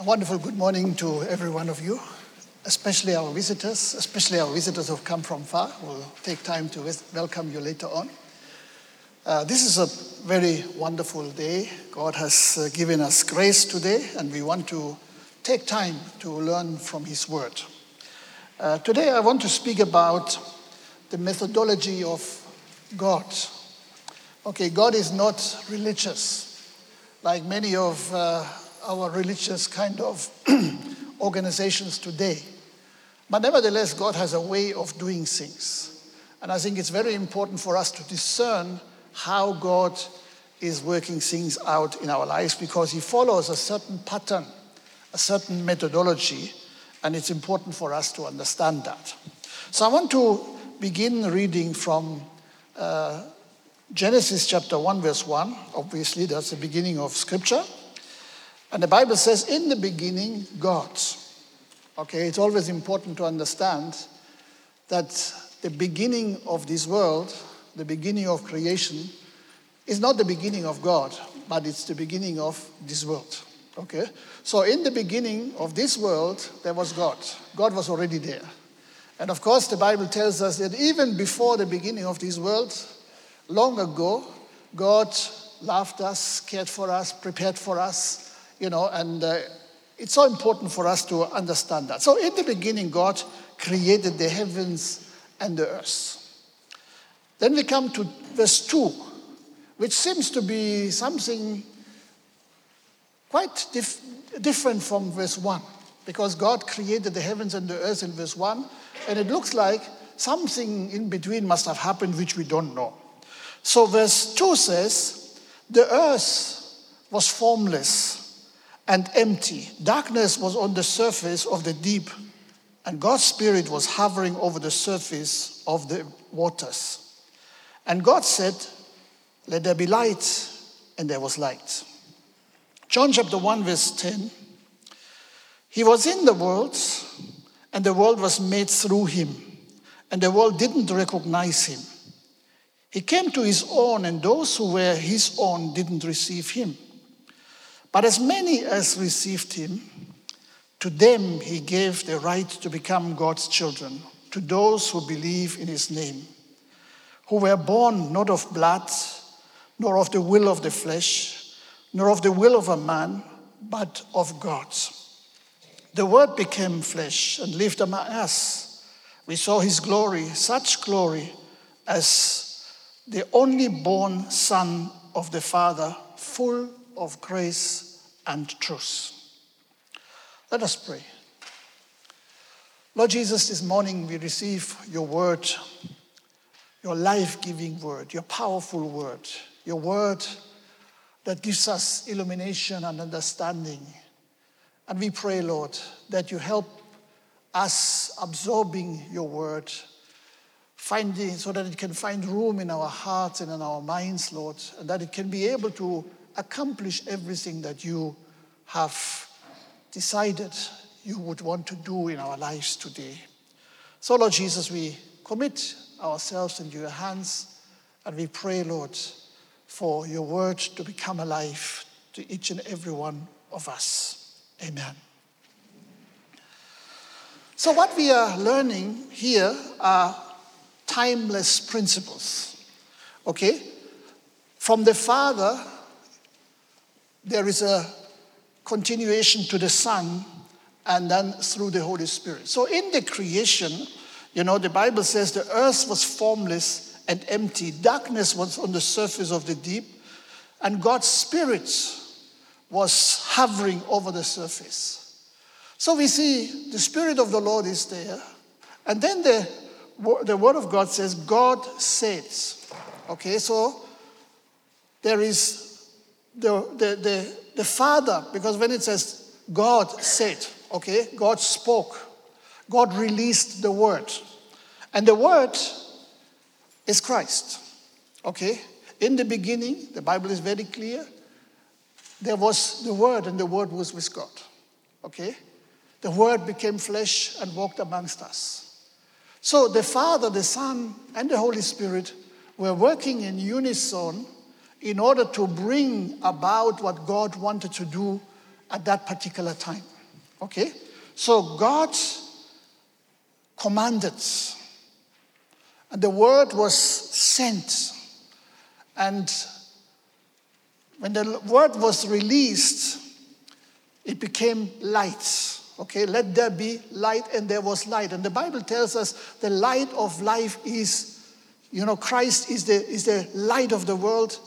A wonderful good morning to every one of you, especially our visitors, especially our visitors who've come from far. We'll take time to welcome you later on. Uh, this is a very wonderful day. God has uh, given us grace today, and we want to take time to learn from His Word. Uh, today, I want to speak about the methodology of God. Okay, God is not religious, like many of uh, our religious kind of organizations today. But nevertheless, God has a way of doing things. And I think it's very important for us to discern how God is working things out in our lives because He follows a certain pattern, a certain methodology, and it's important for us to understand that. So I want to begin reading from uh, Genesis chapter 1, verse 1. Obviously, that's the beginning of Scripture. And the Bible says, in the beginning, God. Okay, it's always important to understand that the beginning of this world, the beginning of creation, is not the beginning of God, but it's the beginning of this world. Okay? So, in the beginning of this world, there was God. God was already there. And of course, the Bible tells us that even before the beginning of this world, long ago, God loved us, cared for us, prepared for us, you know, and uh, it's so important for us to understand that. So, in the beginning, God created the heavens and the earth. Then we come to verse 2, which seems to be something quite dif- different from verse 1, because God created the heavens and the earth in verse 1, and it looks like something in between must have happened which we don't know. So, verse 2 says, The earth was formless and empty. Darkness was on the surface of the deep, and God's Spirit was hovering over the surface of the waters. And God said, Let there be light, and there was light. John chapter 1, verse 10 He was in the world, and the world was made through him, and the world didn't recognize him. He came to his own, and those who were his own didn't receive him. But as many as received him, to them he gave the right to become God's children, to those who believe in his name, who were born not of blood, nor of the will of the flesh, nor of the will of a man, but of God. The Word became flesh and lived among us. We saw his glory, such glory as the only born Son of the Father, full of grace and truth. Let us pray. Lord Jesus, this morning we receive your word, your life giving word, your powerful word, your word that gives us illumination and understanding. And we pray, Lord, that you help us absorbing your word, finding so that it can find room in our hearts and in our minds, Lord, and that it can be able to accomplish everything that you have decided you would want to do in our lives today. So, Lord Jesus, we commit ourselves into your hands and we pray, Lord, for your word to become alive to each and every one of us. Amen. So, what we are learning here are timeless principles. Okay? From the Father there is a continuation to the Son and then through the Holy Spirit. So in the creation, you know, the Bible says the earth was formless and empty, darkness was on the surface of the deep, and God's Spirit was hovering over the surface. So we see the Spirit of the Lord is there, and then the, the Word of God says, God says. Okay, so there is the, the, the, the Father, because when it says God said, okay, God spoke, God released the word. And the word is Christ, okay? In the beginning, the Bible is very clear, there was the word, and the word was with God, okay? The word became flesh and walked amongst us. So the Father, the Son, and the Holy Spirit were working in unison in order to bring about what God wanted to do at that particular time. Okay? So God commanded, and the word was sent. And when the word was released, it became light. Okay, let there be light, and there was light. And the Bible tells us the light of life is, you know, Christ is the, is the light of the world.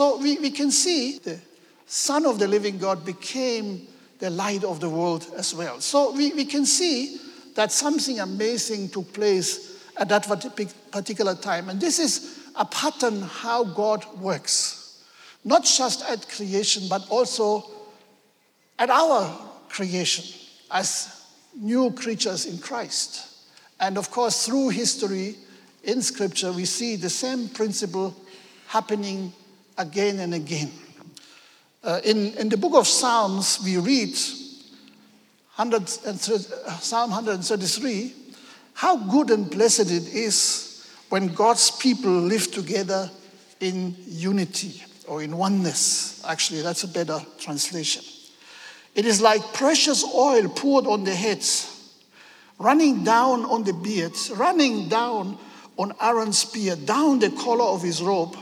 So we, we can see the Son of the living God became the light of the world as well. So we, we can see that something amazing took place at that particular time. And this is a pattern how God works, not just at creation, but also at our creation as new creatures in Christ. And of course, through history in Scripture, we see the same principle happening again and again. Uh, in, in the book of Psalms, we read 100, Psalm 133 how good and blessed it is when God's people live together in unity or in oneness. Actually, that's a better translation. It is like precious oil poured on the heads, running down on the beards, running down on Aaron's beard, down the collar of his robe.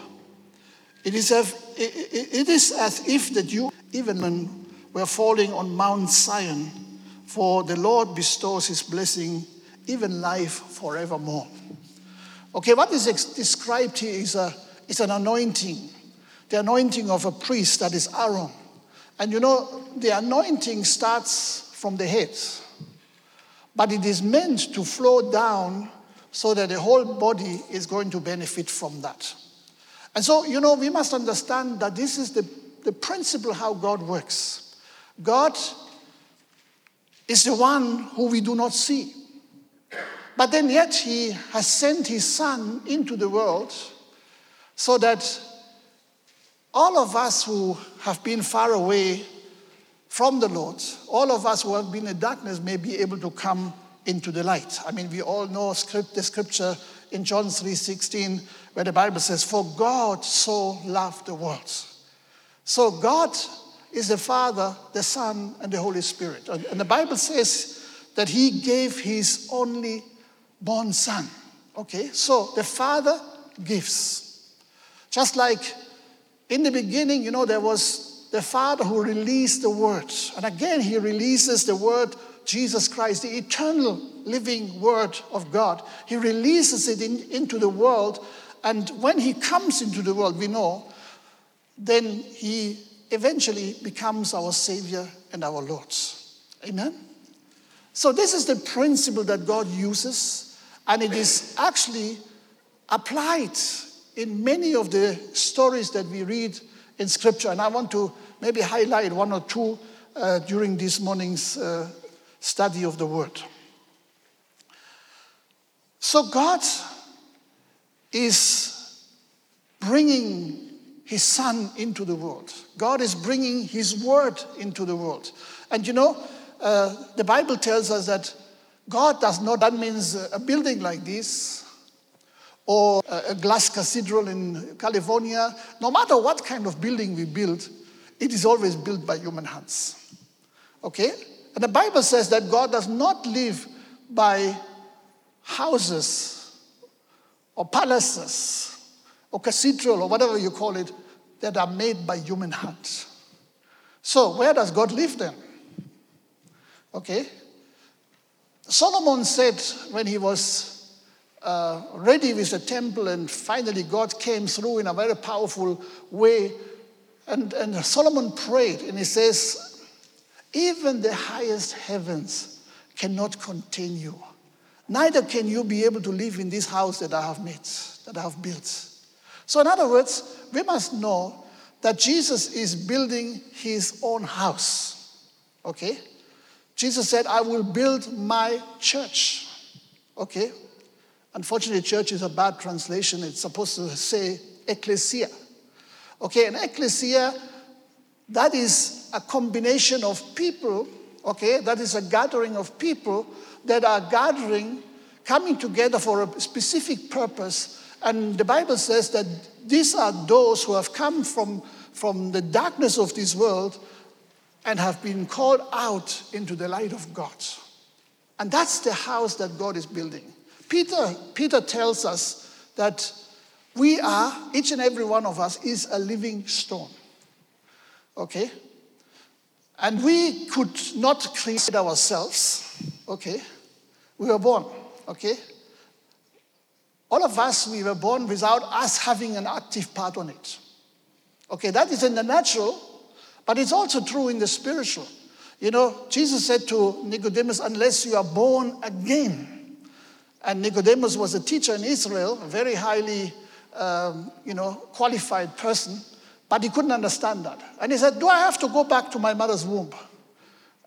It is, as, it is as if that you, even when we're falling on Mount Zion, for the Lord bestows his blessing, even life forevermore. Okay, what is described here is, a, is an anointing, the anointing of a priest that is Aaron. And you know, the anointing starts from the head, but it is meant to flow down so that the whole body is going to benefit from that. And so, you know, we must understand that this is the, the principle how God works. God is the one who we do not see. But then, yet, He has sent His Son into the world so that all of us who have been far away from the Lord, all of us who have been in darkness may be able to come into the light. I mean, we all know script, the scripture in John 3:16 where the Bible says, "For God so loved the world." So God is the Father, the Son, and the Holy Spirit. And the Bible says that He gave His only born Son. Okay, so the Father gives. Just like in the beginning, you know, there was the Father who released the Word. And again, He releases the Word, Jesus Christ, the eternal living Word of God. He releases it in, into the world. And when He comes into the world, we know, then He eventually becomes our Savior and our Lord. Amen? So, this is the principle that God uses, and it is actually applied in many of the stories that we read in Scripture, and I want to maybe highlight one or two uh, during this morning's uh, study of the Word. So, God is bringing His Son into the world. God is bringing His Word into the world. And you know, uh, the Bible tells us that God does not, that means a building like this, or a glass cathedral in California, no matter what kind of building we build, it is always built by human hands. Okay? And the Bible says that God does not live by houses or palaces or cathedral or whatever you call it that are made by human hands. So, where does God live then? Okay? Solomon said when he was uh, ready with the temple, and finally God came through in a very powerful way. And, and Solomon prayed, and he says, Even the highest heavens cannot contain you. Neither can you be able to live in this house that I have made, that I have built. So, in other words, we must know that Jesus is building his own house. Okay? Jesus said, I will build my church. Okay? Unfortunately, church is a bad translation. It's supposed to say ecclesia. Okay, an ecclesia, that is a combination of people, okay, that is a gathering of people that are gathering, coming together for a specific purpose. And the Bible says that these are those who have come from, from the darkness of this world and have been called out into the light of God. And that's the house that God is building. Peter, Peter tells us that we are, each and every one of us is a living stone. Okay? And we could not create ourselves. Okay? We were born. Okay? All of us, we were born without us having an active part on it. Okay, that is in the natural, but it's also true in the spiritual. You know, Jesus said to Nicodemus, unless you are born again. And Nicodemus was a teacher in Israel, a very highly, um, you know, qualified person, but he couldn't understand that. And he said, Do I have to go back to my mother's womb?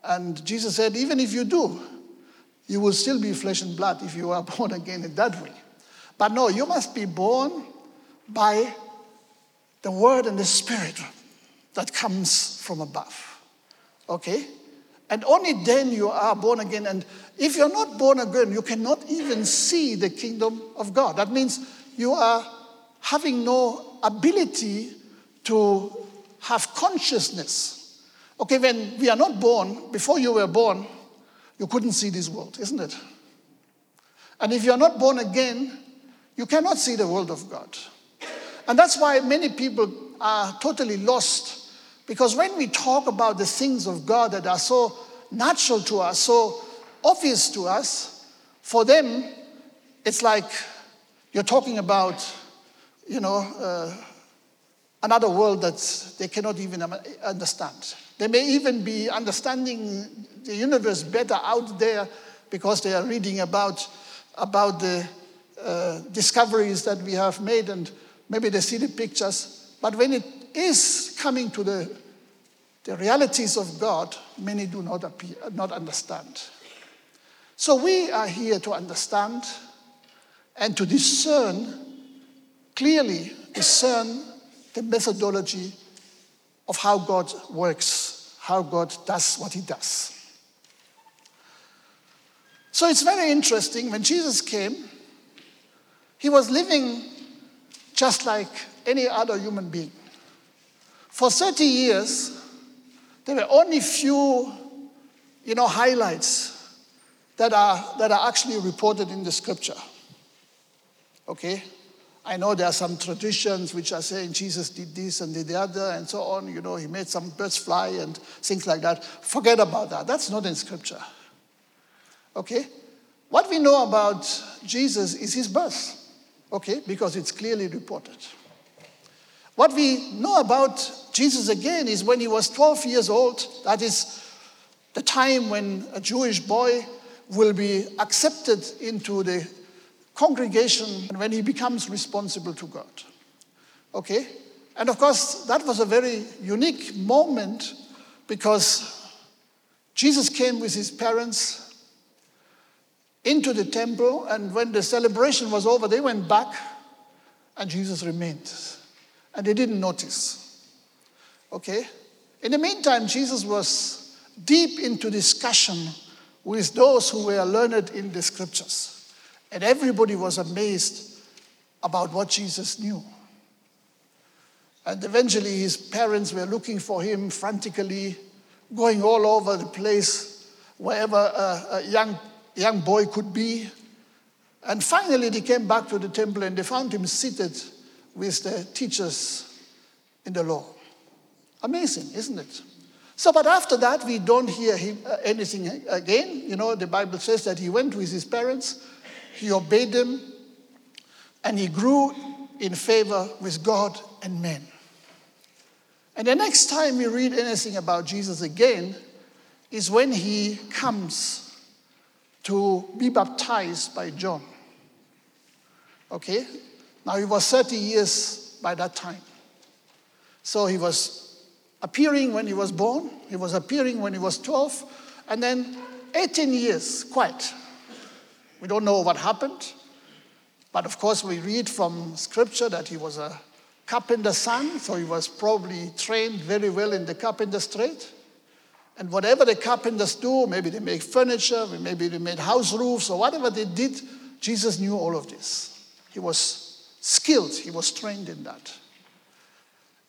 And Jesus said, Even if you do, you will still be flesh and blood if you are born again in that way. But no, you must be born by the word and the spirit that comes from above. Okay? And only then you are born again. And if you're not born again, you cannot even see the kingdom of God. That means you are having no ability to have consciousness. Okay, when we are not born, before you were born, you couldn't see this world, isn't it? And if you're not born again, you cannot see the world of God. And that's why many people are totally lost. Because when we talk about the things of God that are so natural to us, so obvious to us, for them, it's like you're talking about, you know, uh, another world that they cannot even understand. They may even be understanding the universe better out there because they are reading about, about the uh, discoveries that we have made and maybe they see the pictures. But when it is coming to the, the realities of God, many do not, appear, not understand. So we are here to understand and to discern, clearly discern the methodology of how God works, how God does what he does. So it's very interesting when Jesus came, he was living just like any other human being. For 30 years, there were only few, you know, highlights that are, that are actually reported in the scripture. Okay? I know there are some traditions which are saying Jesus did this and did the other and so on. You know, he made some birds fly and things like that. Forget about that. That's not in scripture. Okay? What we know about Jesus is his birth. Okay? Because it's clearly reported. What we know about Jesus again is when he was 12 years old, that is the time when a Jewish boy will be accepted into the congregation when he becomes responsible to God. Okay? And of course, that was a very unique moment because Jesus came with his parents into the temple, and when the celebration was over, they went back, and Jesus remained. And they didn't notice. Okay? In the meantime, Jesus was deep into discussion with those who were learned in the scriptures. And everybody was amazed about what Jesus knew. And eventually, his parents were looking for him frantically, going all over the place, wherever a, a young, young boy could be. And finally, they came back to the temple and they found him seated with the teachers in the law. Amazing, isn't it? So, but after that, we don't hear him, uh, anything again. You know, the Bible says that he went with his parents he obeyed them, and he grew in favor with God and men. And the next time we read anything about Jesus again is when he comes to be baptized by John. Okay? Now he was 30 years by that time. So he was appearing when he was born, he was appearing when he was 12, and then 18 years, quite, we don't know what happened, but of course, we read from scripture that he was a carpenter's son, so he was probably trained very well in the carpenter's trade. And whatever the carpenters do, maybe they make furniture, maybe they made house roofs, or whatever they did, Jesus knew all of this. He was skilled, he was trained in that.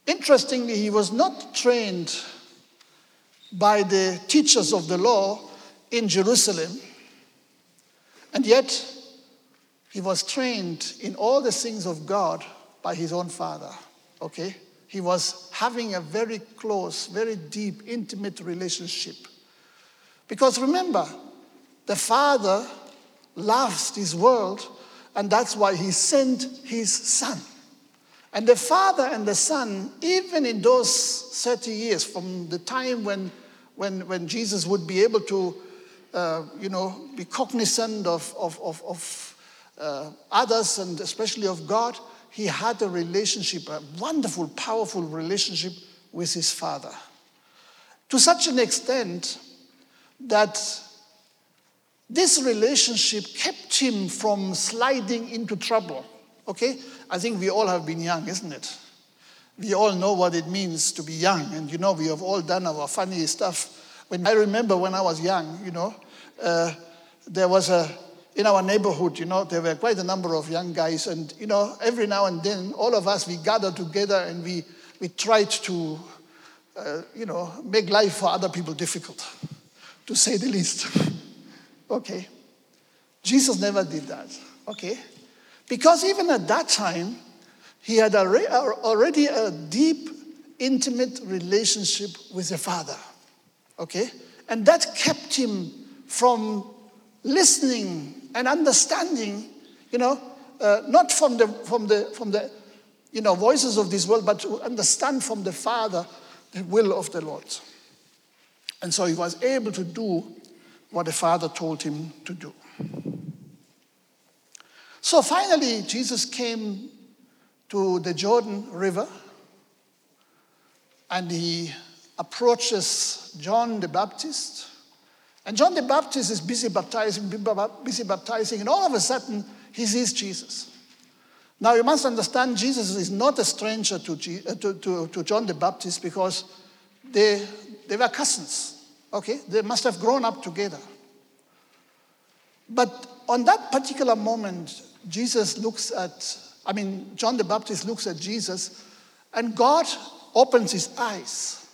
Interestingly, he was not trained by the teachers of the law in Jerusalem. And yet, he was trained in all the things of God by his own father. Okay? He was having a very close, very deep, intimate relationship. Because remember, the father loves this world, and that's why he sent his son. And the father and the son, even in those 30 years, from the time when, when, when Jesus would be able to, uh, you know, be cognizant of, of, of, of uh, others and especially of God, he had a relationship, a wonderful, powerful relationship with his father. To such an extent that this relationship kept him from sliding into trouble. Okay? I think we all have been young, isn't it? We all know what it means to be young, and you know, we have all done our funny stuff. When I remember when I was young, you know, uh, there was a, in our neighborhood, you know, there were quite a number of young guys, and, you know, every now and then, all of us, we gathered together and we, we tried to, uh, you know, make life for other people difficult, to say the least. okay. Jesus never did that, okay? Because even at that time, he had already a deep, intimate relationship with the Father. Okay? And that kept him from listening and understanding, you know, uh, not from the, from, the, from the you know, voices of this world, but to understand from the Father the will of the Lord. And so he was able to do what the Father told him to do. So finally, Jesus came to the Jordan River and he approaches John the Baptist. And John the Baptist is busy baptizing, busy baptizing, and all of a sudden he sees Jesus. Now you must understand, Jesus is not a stranger to, uh, to, to, to John the Baptist because they, they were cousins. Okay? They must have grown up together. But on that particular moment, Jesus looks at, I mean, John the Baptist looks at Jesus, and God opens his eyes.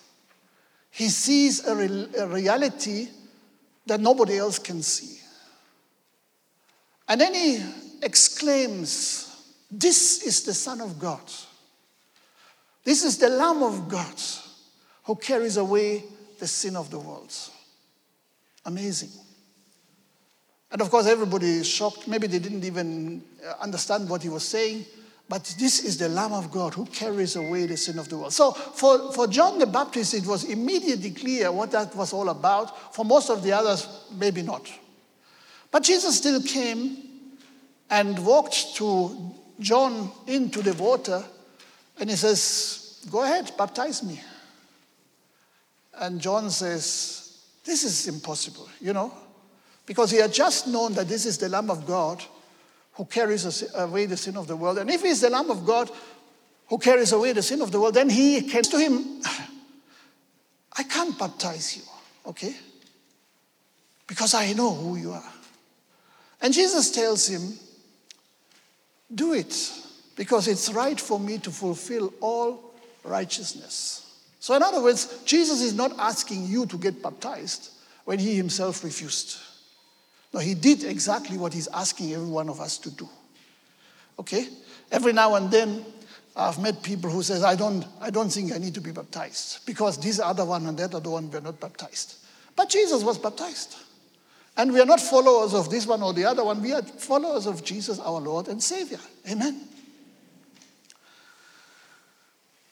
He sees a, re- a reality that nobody else can see. And then he exclaims, This is the Son of God. This is the Lamb of God who carries away the sin of the world. Amazing. And of course, everybody is shocked. Maybe they didn't even understand what he was saying. But this is the Lamb of God who carries away the sin of the world. So for, for John the Baptist, it was immediately clear what that was all about. For most of the others, maybe not. But Jesus still came and walked to John into the water, and he says, Go ahead, baptize me. And John says, This is impossible, you know because he had just known that this is the Lamb of God who carries away the sin of the world. And if he's the Lamb of God who carries away the sin of the world, then he can to him, I can't baptize you, okay? Because I know who you are. And Jesus tells him, Do it, because it's right for me to fulfill all righteousness. So, in other words, Jesus is not asking you to get baptized when he himself refused. No, he did exactly what he's asking every one of us to do. Okay? Every now and then, I've met people who says, I don't, I don't think I need to be baptized because this other one and that other one were not baptized. But Jesus was baptized. And we are not followers of this one or the other one. We are followers of Jesus, our Lord and Savior. Amen.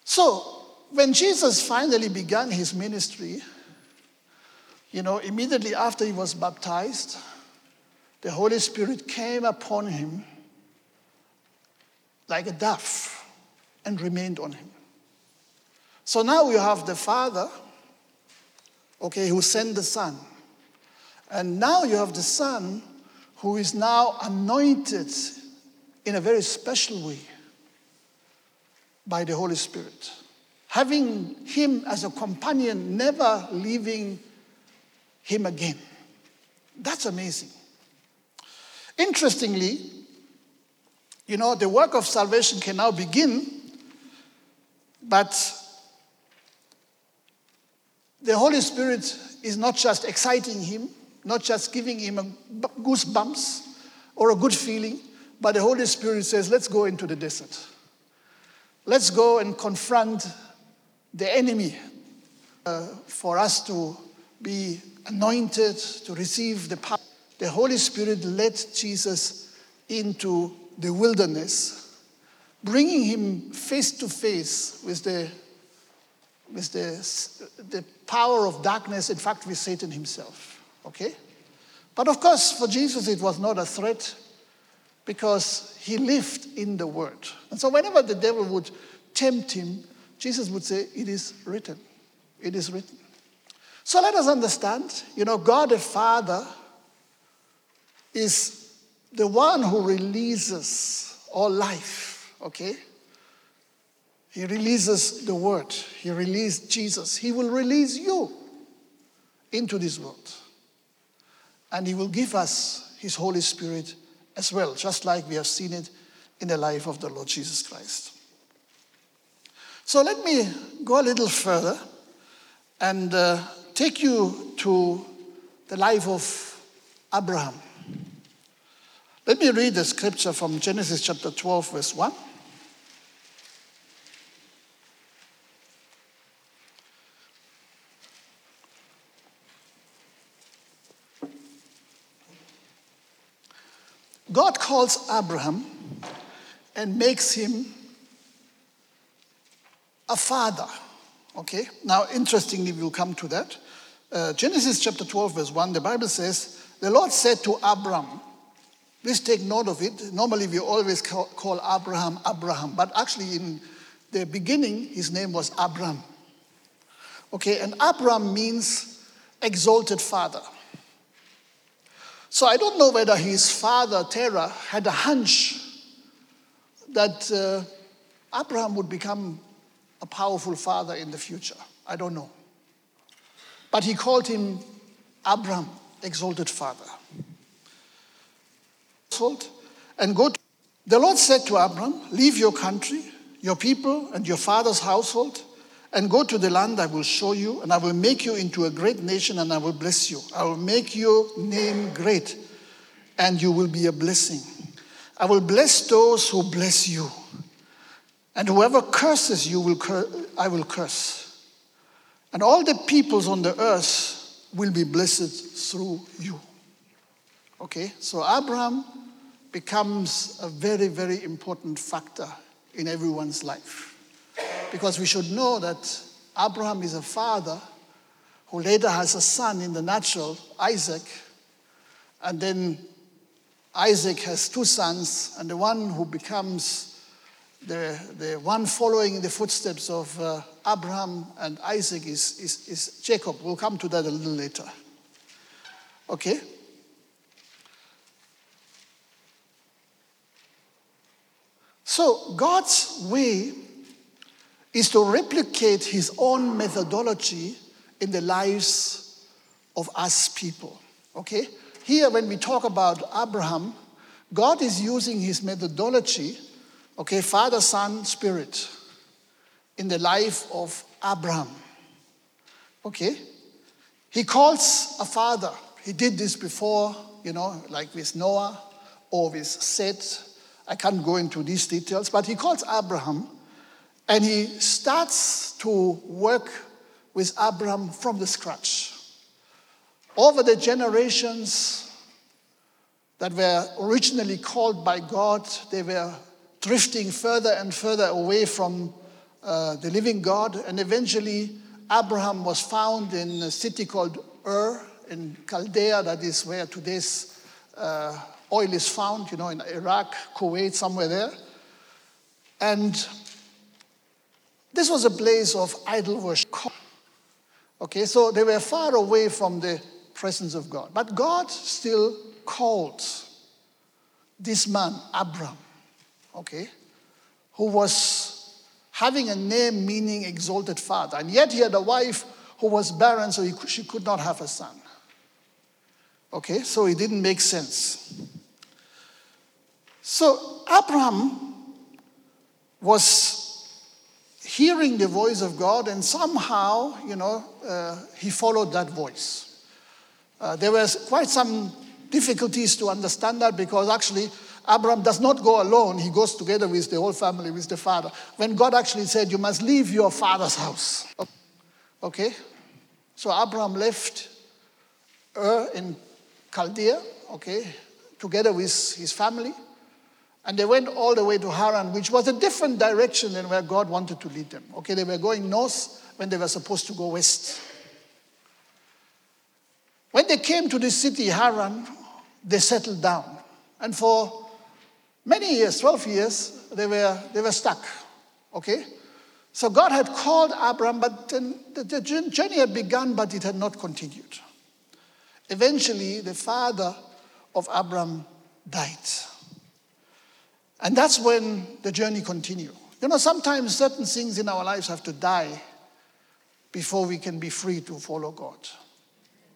So, when Jesus finally began his ministry, you know, immediately after he was baptized, the Holy Spirit came upon him like a dove and remained on him. So now you have the Father, okay, who sent the Son. And now you have the Son who is now anointed in a very special way by the Holy Spirit. Having him as a companion, never leaving him again. That's amazing. Interestingly, you know, the work of salvation can now begin, but the Holy Spirit is not just exciting him, not just giving him goosebumps or a good feeling, but the Holy Spirit says, let's go into the desert. Let's go and confront the enemy uh, for us to be anointed, to receive the power. The Holy Spirit led Jesus into the wilderness, bringing him face to face with the with the, the power of darkness, in fact, with Satan himself. Okay? But of course, for Jesus, it was not a threat because he lived in the Word. And so, whenever the devil would tempt him, Jesus would say, It is written. It is written. So, let us understand you know, God the Father is the one who releases all life, okay? He releases the word. He released Jesus. He will release you into this world. And He will give us His Holy Spirit as well, just like we have seen it in the life of the Lord Jesus Christ. So let me go a little further and uh, take you to the life of Abraham. Let me read the scripture from Genesis chapter 12, verse 1. God calls Abraham and makes him a father. Okay? Now, interestingly, we'll come to that. Uh, Genesis chapter 12, verse 1, the Bible says, The Lord said to Abraham, please take note of it. Normally, we always call, Abraham Abraham, but actually, in the beginning, his name was Abram. Okay, and Abram means exalted father. So I don't know whether his father, Terah, had a hunch that uh, Abraham would become a powerful father in the future. I don't know. But he called him Abram, exalted father. And go to, the Lord said to Abram, Leave your country, your people, and your father's household and go to the land I will show you, and I will make you into a great nation, and I will bless you. I will make your name great, and you will be a blessing. I will bless those who bless you, and whoever curses you, will cur- I will curse. And all the peoples on the earth will be blessed through you. Okay, so Abraham becomes a very, very important factor in everyone's life. Because we should know that Abraham is a father who later has a son in the natural, Isaac, and then Isaac has two sons, and the one who becomes the, the one following the footsteps of uh, Abraham and Isaac is, is, is Jacob. We'll come to that a little later. Okay? So, God's way is to replicate his own methodology in the lives of us people. Okay? Here, when we talk about Abraham, God is using his methodology, okay, Father, Son, Spirit, in the life of Abraham. Okay? He calls a father. He did this before, you know, like with Noah or with Seth. I can't go into these details, but he calls Abraham and he starts to work with Abraham from the scratch. Over the generations that were originally called by God, they were drifting further and further away from uh, the living God. And eventually, Abraham was found in a city called Ur in Chaldea, that is where today's uh, oil is found, you know, in Iraq, Kuwait, somewhere there. And this was a place of idol worship. Okay, so they were far away from the presence of God. But God still called this man, Abram, okay, who was having a name meaning exalted father. And yet he had a wife who was barren, so could, she could not have a son. Okay, so it didn't make sense. So Abraham was hearing the voice of God, and somehow, you know, uh, he followed that voice. Uh, there was quite some difficulties to understand that because actually Abraham does not go alone, he goes together with the whole family, with the father. When God actually said, You must leave your father's house. Okay? So Abraham left Ur in Chaldea, okay, together with his family. And they went all the way to Haran, which was a different direction than where God wanted to lead them. Okay, they were going north when they were supposed to go west. When they came to the city, Haran, they settled down. And for many years, 12 years, they were, they were stuck. Okay? So God had called Abram, but the, the journey had begun, but it had not continued. Eventually, the father of Abram died. And that's when the journey continues. You know, sometimes certain things in our lives have to die before we can be free to follow God.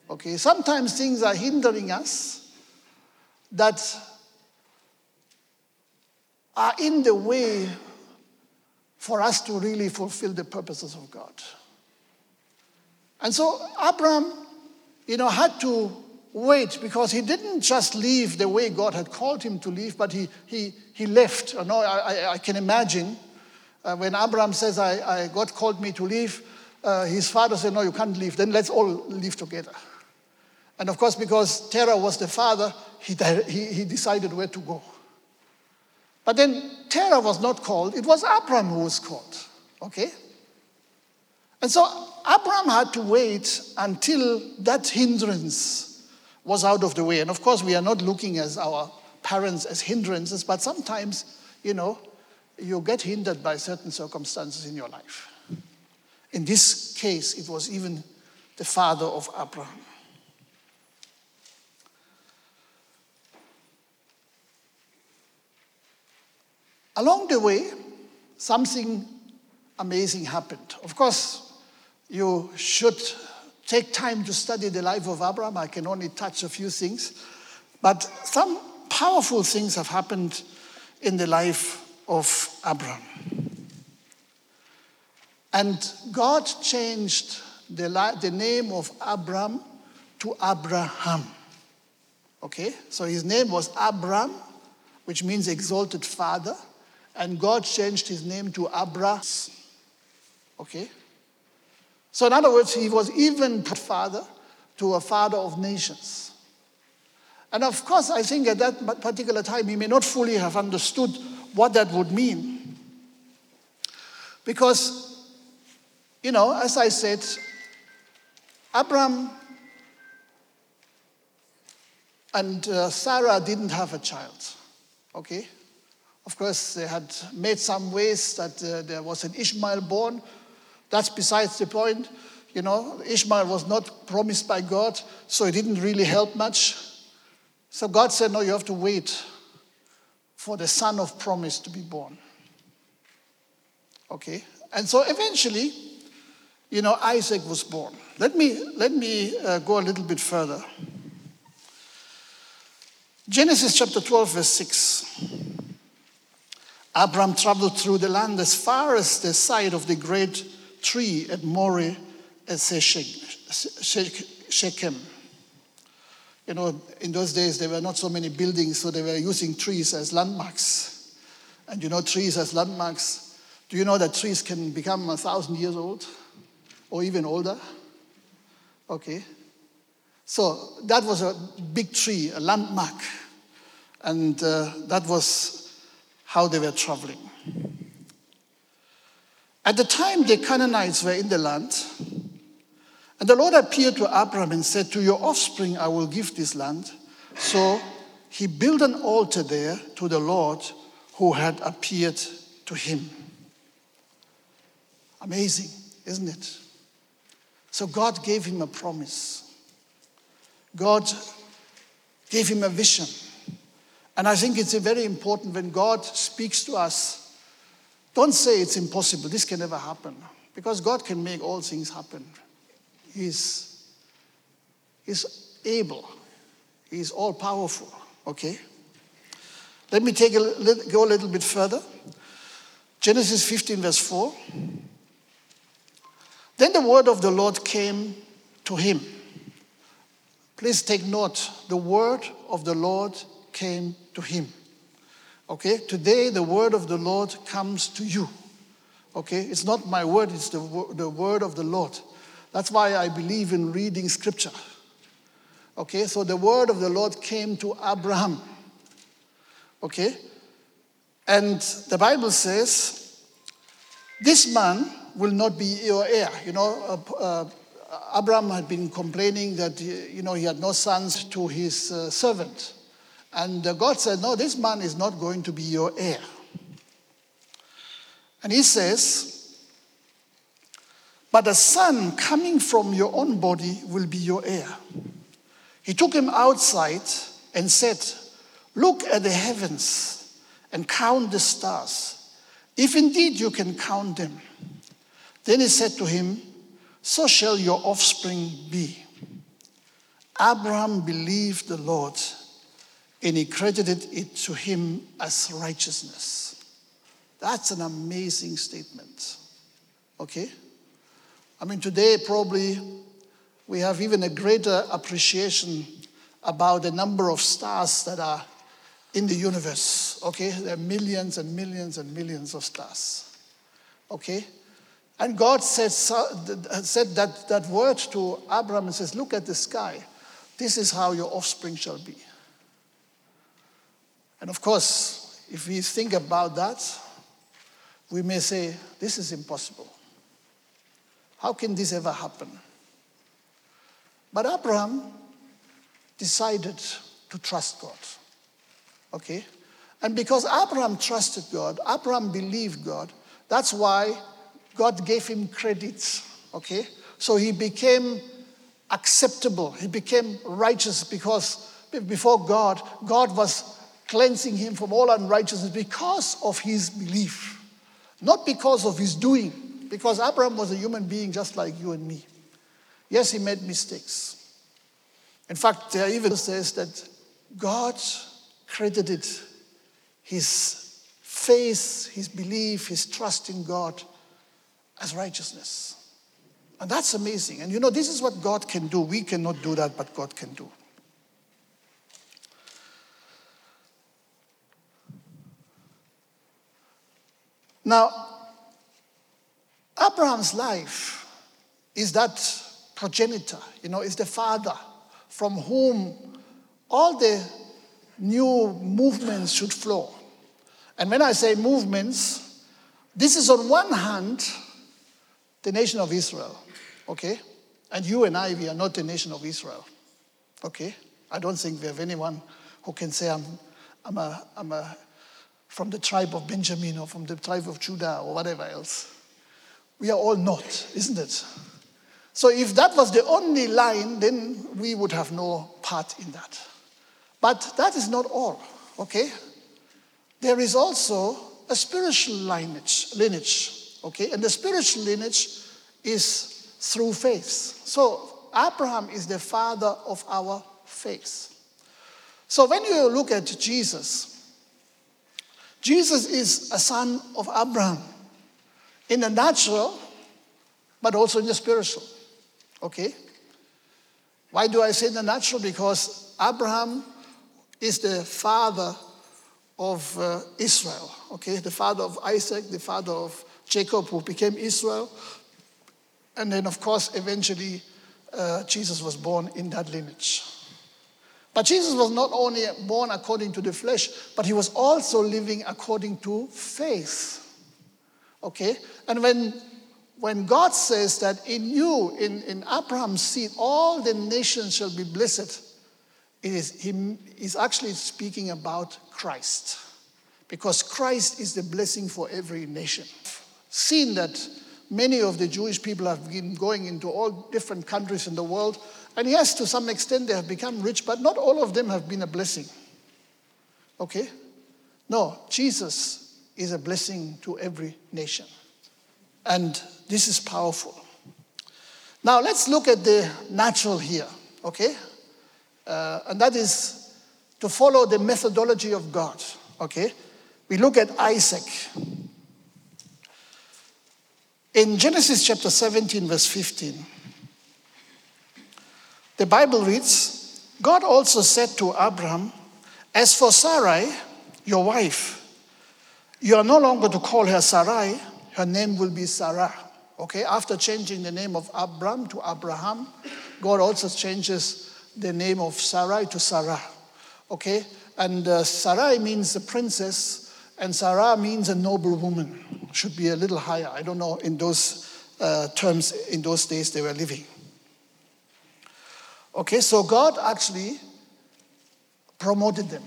Okay, sometimes things are hindering us that are in the way for us to really fulfill the purposes of God. And so Abram, you know, had to wait because he didn't just leave the way God had called him to leave, but he, he, he left. You know, I, I can imagine uh, when Abraham says, I, I, God called me to leave, uh, his father said, No, you can't leave. Then let's all leave together. And of course, because Terah was the father, he, he, he decided where to go. But then Terah was not called, it was Abraham who was called. Okay? And so Abraham had to wait until that hindrance was out of the way. And of course, we are not looking as our parents as hindrances, but sometimes, you know, you get hindered by certain circumstances in your life. In this case, it was even the father of Abraham. Along the way, something amazing happened. Of course, you should take time to study the life of Abraham. I can only touch a few things. But some powerful things have happened in the life of Abraham. And God changed the, the name of Abram to Abraham. Okay? So his name was Abram, which means exalted father. And God changed his name to Abraham. Okay? So, in other words, he was even father to a father of nations. And of course, I think at that particular time, he may not fully have understood what that would mean. Because, you know, as I said, Abraham and uh, Sarah didn't have a child, okay? Of course, they had made some ways that uh, there was an Ishmael born, that's besides the point. You know, Ishmael was not promised by God, so it didn't really help much. So God said, No, you have to wait for the son of promise to be born. Okay? And so eventually, you know, Isaac was born. Let me, let me uh, go a little bit further. Genesis chapter 12, verse 6. Abram traveled through the land as far as the site of the great tree at Moreh at Shechem. You know, in those days there were not so many buildings, so they were using trees as landmarks. And you know, trees as landmarks. Do you know that trees can become a thousand years old or even older? Okay. So that was a big tree, a landmark. And uh, that was how they were traveling. At the time, the Canaanites were in the land, and the Lord appeared to Abram and said, To your offspring I will give this land. So he built an altar there to the Lord who had appeared to him. Amazing, isn't it? So God gave him a promise. God gave him a vision. And I think it's very important when God speaks to us don't say it's impossible, this can never happen. Because God can make all things happen. He's, he's able, He's all powerful. Okay? Let me take a, go a little bit further. Genesis 15, verse 4. Then the word of the Lord came to him. Please take note the word of the Lord came to him. Okay, today the word of the Lord comes to you. Okay, it's not my word, it's the, the word of the Lord. That's why I believe in reading scripture. Okay, so the word of the Lord came to Abraham. Okay, and the Bible says, This man will not be your heir. You know, uh, uh, Abraham had been complaining that you know, he had no sons to his uh, servant. And God said, No, this man is not going to be your heir. And he says, But a son coming from your own body will be your heir. He took him outside and said, Look at the heavens and count the stars, if indeed you can count them. Then he said to him, So shall your offspring be. Abraham believed the Lord, and he credited it to him as righteousness. That's an amazing statement. Okay? I mean, today probably we have even a greater appreciation about the number of stars that are in the universe. Okay? There are millions and millions and millions of stars. Okay? And God said, said that, that word to Abraham and says, Look at the sky. This is how your offspring shall be. And of course, if we think about that, we may say, This is impossible. How can this ever happen? But Abraham decided to trust God. Okay? And because Abraham trusted God, Abraham believed God, that's why God gave him credit. Okay? So he became acceptable, he became righteous because before God, God was cleansing him from all unrighteousness because of his belief, not because of his doing, because Abraham was a human being just like you and me. Yes, he made mistakes. In fact, there even says that God credited his faith, his belief, his trust in God as righteousness. And that's amazing. And you know, this is what God can do. We cannot do that, but God can do. Now, Abraham's life is that progenitor, you know, is the father from whom all the new movements should flow. And when I say movements, this is on one hand the nation of Israel, okay? And you and I, we are not the nation of Israel, okay? I don't think we have anyone who can say I'm, I'm, a, I'm a, from the tribe of Benjamin or from the tribe of Judah or whatever else. We are all not, isn't it? So if that was the only line, then we would have no part in that. But that is not all, okay? There is also a spiritual lineage, lineage okay? And the spiritual lineage is through faith. So Abraham is the father of our faith. So when you look at Jesus, Jesus is a son of Abraham in the natural, but also in the spiritual. Okay? Why do I say the natural? Because Abraham is the father of uh, Israel. Okay? The father of Isaac, the father of Jacob, who became Israel. And then, of course, eventually uh, Jesus was born in that lineage. But Jesus was not only born according to the flesh, but he was also living according to faith. Okay? And when, when God says that in you, in, in Abraham's seed, all the nations shall be blessed, it is, he is actually speaking about Christ. Because Christ is the blessing for every nation Seeing that many of the Jewish people have been going into all different countries in the world. And yes, to some extent they have become rich, but not all of them have been a blessing. Okay? No, Jesus is a blessing to every nation. And this is powerful. Now let's look at the natural here, okay? Uh, and that is to follow the methodology of God, okay? We look at Isaac. In Genesis chapter 17, verse 15, the Bible reads God also said to Abraham, As for Sarai, your wife, you are no longer to call her Sarai, her name will be Sarah. Okay, after changing the name of Abram to Abraham, God also changes the name of Sarai to Sarah. Okay, and uh, Sarai means a princess, and Sarah means a noble woman. Should be a little higher. I don't know in those uh, terms in those days they were living. Okay, so God actually promoted them,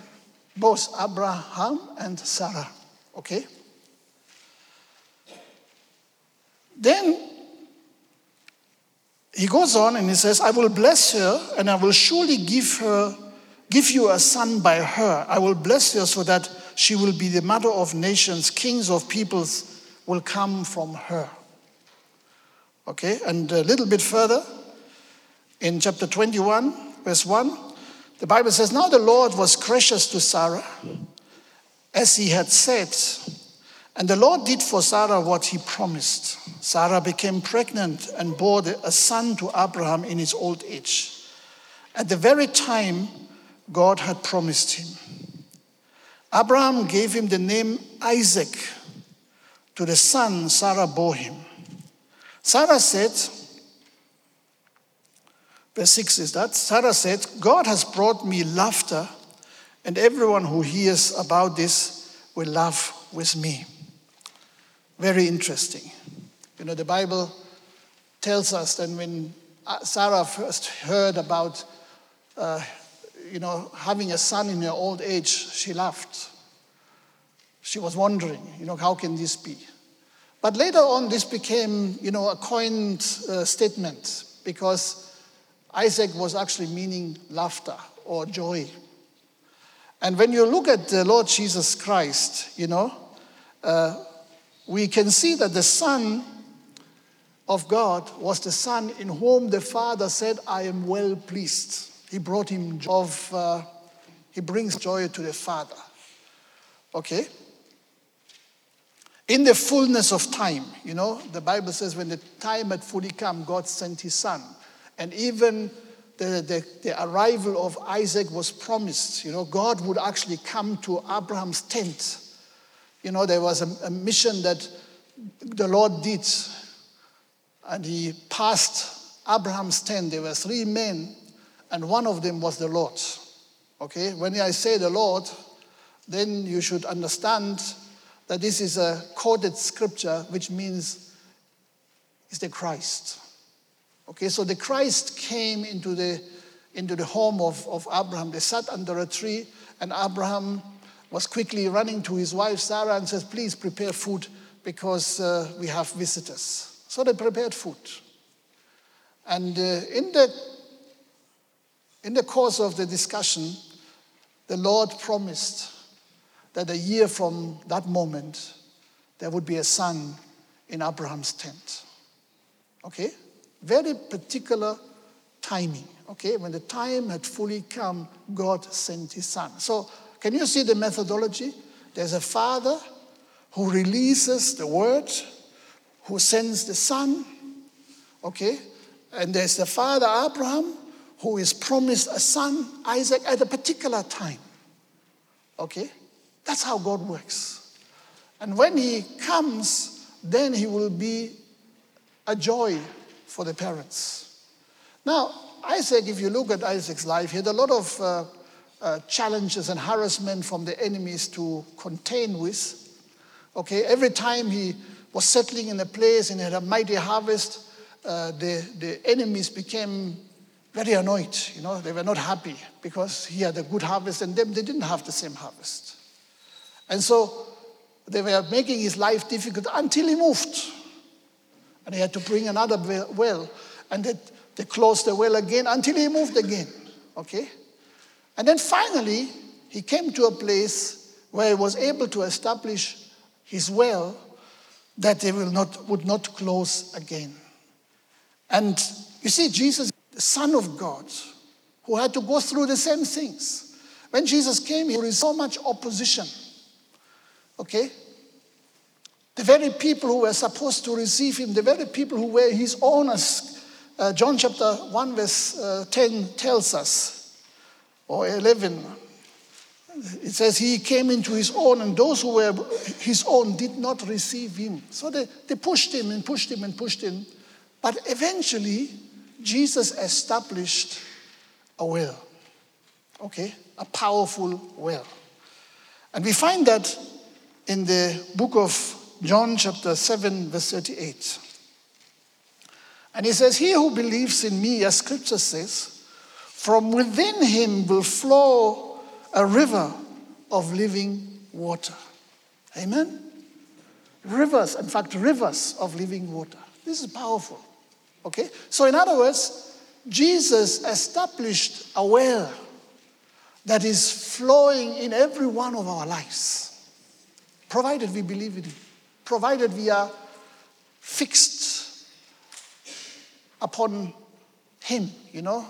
both Abraham and Sarah. Okay? Then he goes on and he says, I will bless her and I will surely give her give you a son by her. I will bless her so that she will be the mother of nations, kings of peoples will come from her. Okay, and a little bit further in chapter 21, verse 1, the Bible says, Now the Lord was gracious to Sarah as he had said. And the Lord did for Sarah what he promised. Sarah became pregnant and bore a son to Abraham in his old age, at the very time God had promised him. Abraham gave him the name Isaac to the son Sarah bore him. Sarah said, verse 6 is that, Sarah said, God has brought me laughter and everyone who hears about this will laugh with me. Very interesting. You know, the Bible tells us that when uh, Sarah first heard about, uh, you know, having a son in her old age, she laughed. She was wondering, you know, how can this be? But later on, this became, you know, a coined uh, statement because Isaac was actually meaning laughter or joy. And when you look at the Lord Jesus Christ, you know, uh, we can see that the Son of God was the Son in whom the Father said, I am well pleased. He brought him joy of, uh, he brings joy to the Father. Okay? In the fullness of time, you know, the Bible says when the time had fully come, God sent his Son. And even the, the, the, arrival of Isaac was promised. You know, God would actually come to Abraham's tent. You know, there was a, a mission that the Lord did, and he passed Abraham's tent. There were three men, and one of them was the Lord. Okay, when I say the Lord, then you should understand that this is a quoted scripture, which means it's the Christ. Okay, so the Christ came into the, into the home of, of Abraham. They sat under a tree, and Abraham was quickly running to his wife Sarah and says, Please prepare food because uh, we have visitors. So they prepared food. And uh, in, the, in the course of the discussion, the Lord promised that a year from that moment, there would be a son in Abraham's tent. Okay? Very particular timing. Okay, when the time had fully come, God sent his son. So, can you see the methodology? There's a father who releases the word, who sends the son. Okay, and there's the father Abraham who is promised a son, Isaac, at a particular time. Okay, that's how God works. And when he comes, then he will be a joy for the parents. Now, Isaac, if you look at Isaac's life, he had a lot of uh, uh, challenges and harassment from the enemies to contain with. Okay, every time he was settling in a place and had a mighty harvest, uh, the, the enemies became very annoyed. You know, they were not happy because he had a good harvest and them, they didn't have the same harvest. And so they were making his life difficult until he moved. And he had to bring another well. And they, they closed the well again until he moved again. Okay? And then finally, he came to a place where he was able to establish his well that they will not, would not close again. And you see, Jesus, the Son of God, who had to go through the same things. When Jesus came, there was so much opposition. Okay? The very people who were supposed to receive him, the very people who were his owners. Uh, John chapter 1, verse uh, 10 tells us, or 11, it says he came into his own, and those who were his own did not receive him. So they, they pushed him and pushed him and pushed him. But eventually, Jesus established a will. Okay? A powerful will. And we find that in the book of John, chapter 7, verse 38. And he says, He who believes in me, as scripture says, from within him will flow a river of living water. Amen? Rivers, in fact, rivers of living water. This is powerful. Okay? So, in other words, Jesus established a well that is flowing in every one of our lives, provided we believe in Him, provided we are fixed upon Him, you know,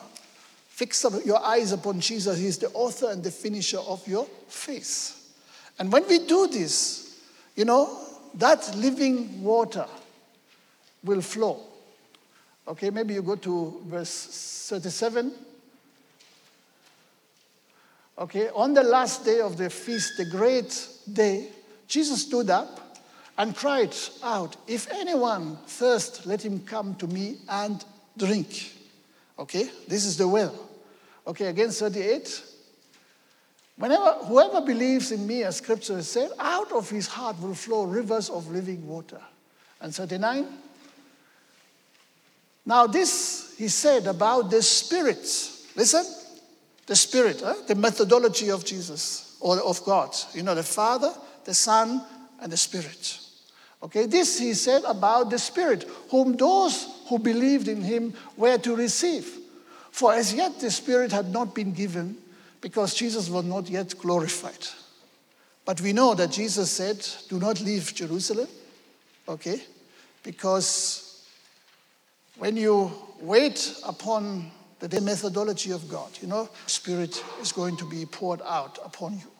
Fix your eyes upon Jesus. He's the author and the finisher of your faith. And when we do this, you know, that living water will flow. Okay, maybe you go to verse 37. Okay, on the last day of the feast, the great day, Jesus stood up and cried out, If anyone thirst, let him come to me and drink. Okay, this is the well. Okay, again, 38. Whenever, whoever believes in me, as scripture has said, out of his heart will flow rivers of living water. And 39. Now, this he said about the Spirit. Listen, the Spirit, huh? the methodology of Jesus or of God. You know, the Father, the Son, and the Spirit. Okay, this he said about the Spirit, whom those who believed in him were to receive. For as yet the Spirit had not been given because Jesus was not yet glorified. But we know that Jesus said, Do not leave Jerusalem, okay? Because when you wait upon the methodology of God, you know, Spirit is going to be poured out upon you.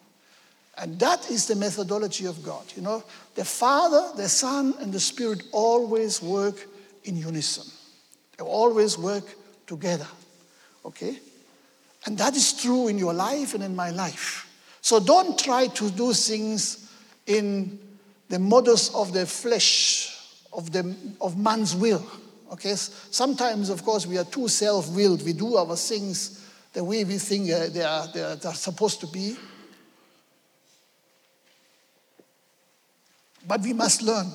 And that is the methodology of God. You know, the Father, the Son, and the Spirit always work in unison, they always work together. Okay? And that is true in your life and in my life. So don't try to do things in the modus of the flesh, of, the, of man's will. Okay? Sometimes, of course, we are too self willed. We do our things the way we think uh, they, are, they, are, they are supposed to be. But we must learn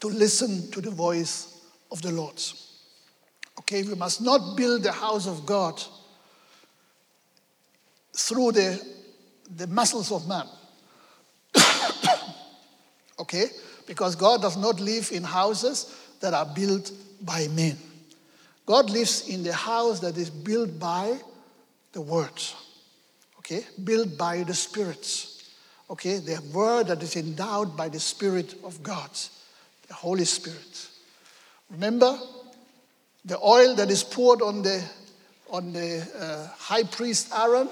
to listen to the voice of the Lord. Okay, we must not build the house of God through the, the muscles of man. okay? Because God does not live in houses that are built by men. God lives in the house that is built by the Word. Okay? Built by the spirits. Okay? The Word that is endowed by the Spirit of God, the Holy Spirit. Remember, the oil that is poured on the, on the uh, high priest Aaron,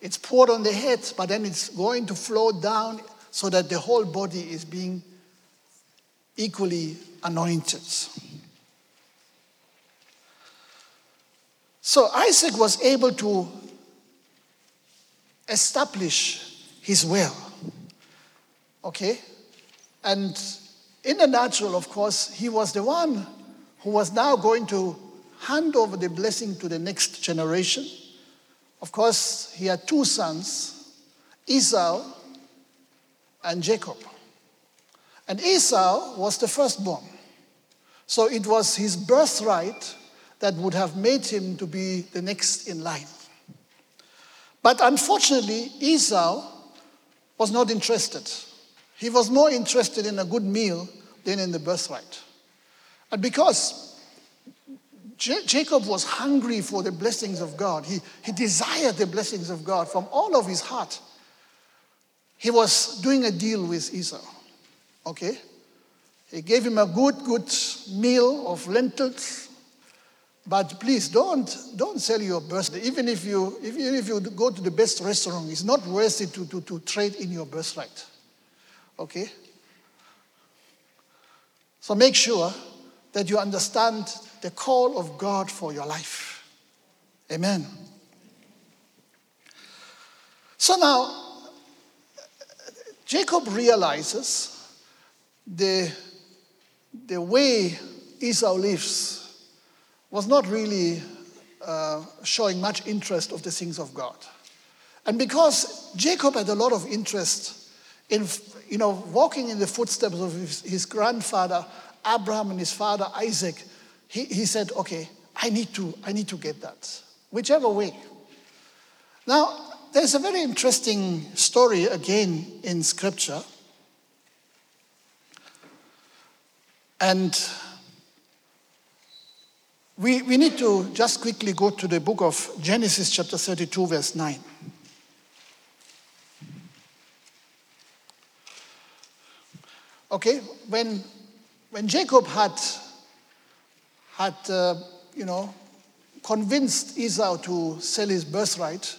it's poured on the head, but then it's going to flow down so that the whole body is being equally anointed. So Isaac was able to establish his will. Okay? And in the natural, of course, he was the one who was now going to hand over the blessing to the next generation. Of course, he had two sons, Esau and Jacob. And Esau was the firstborn. So it was his birthright that would have made him to be the next in line. But unfortunately, Esau was not interested. He was more interested in a good meal than in the birthright. And because J- Jacob was hungry for the blessings of God, he, he desired the blessings of God from all of his heart. He was doing a deal with Esau. Okay? He gave him a good, good meal of lentils. But please don't, don't sell your birthright. Even if you, even if you go to the best restaurant, it's not worth it to, to, to trade in your birthright. Okay? So make sure that you understand the call of God for your life. Amen. So now, Jacob realizes the, the way Esau lives was not really uh, showing much interest of the things of God. And because Jacob had a lot of interest in you know, walking in the footsteps of his, his grandfather Abraham and his father Isaac, he, he said, okay, I need, to, I need to get that, whichever way. Now, there's a very interesting story again in scripture. And we, we need to just quickly go to the book of Genesis, chapter 32, verse 9. Okay, when, when Jacob had, had uh, you know, convinced Esau to sell his birthright,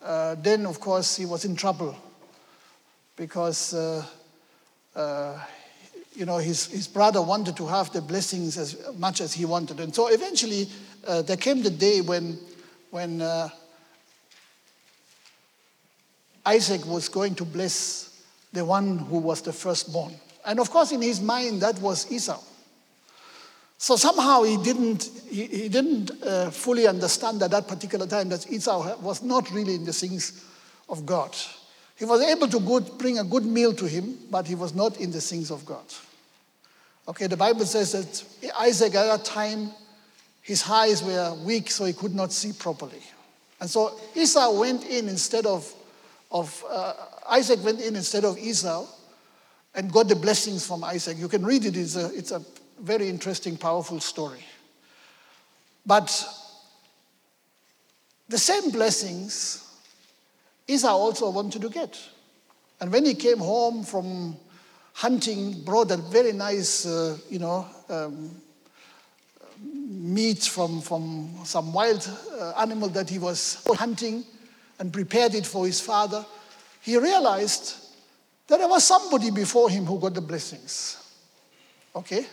uh, then of course he was in trouble because uh, uh, you know his, his brother wanted to have the blessings as much as he wanted and so eventually uh, there came the day when when uh, isaac was going to bless the one who was the firstborn. And of course, in his mind, that was Esau. So somehow he didn't, he, he didn't uh, fully understand at that particular time that Esau was not really in the things of God. He was able to good, bring a good meal to him, but he was not in the things of God. Okay, the Bible says that Isaac at that time, his eyes were weak, so he could not see properly. And so Esau went in instead of, of uh, Isaac went in instead of Esau and got the blessings from Isaac. You can read it, it's a, it's a very interesting, powerful story. But the same blessings Esau also wanted to get. And when he came home from hunting, brought a very nice, uh, you know, um, meat from, from some wild uh, animal that he was hunting and prepared it for his father he realized that there was somebody before him who got the blessings. Okay?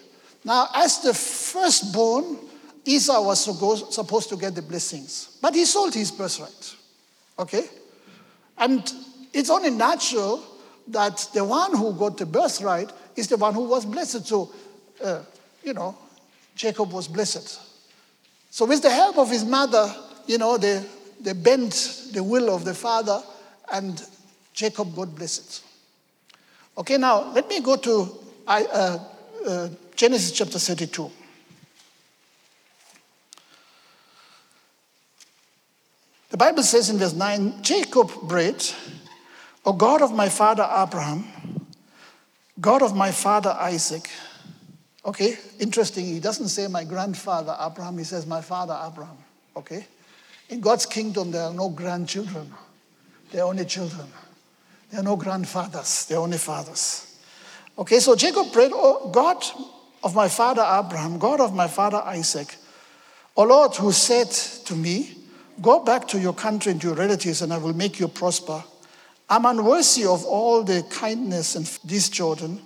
Now, as the firstborn, Esau was supposed to get the blessings, but he sold his birthright. Okay? And it's only natural that the one who got the birthright is the one who was blessed. So, uh, you know, Jacob was blessed. So, with the help of his mother, you know, they, they bent the will of the father and Jacob, got blessed. Okay, now let me go to uh, uh, Genesis chapter 32. Bible says in verse 9 Jacob prayed, O God of my father Abraham, God of my father Isaac. Okay, interesting. He doesn't say my grandfather Abraham, he says my father Abraham. Okay? In God's kingdom, there are no grandchildren, there are only children. There are no grandfathers, they're only fathers. Okay, so Jacob prayed, Oh God of my father Abraham, God of my father Isaac, O Lord, who said to me, Go back to your country and your relatives, and I will make you prosper. I'm unworthy of all the kindness and this Jordan,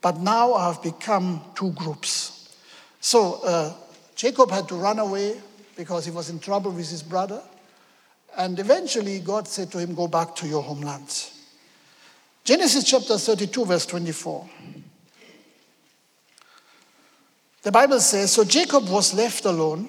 but now I have become two groups. So uh, Jacob had to run away because he was in trouble with his brother. And eventually, God said to him, Go back to your homeland. Genesis chapter 32, verse 24. The Bible says So Jacob was left alone,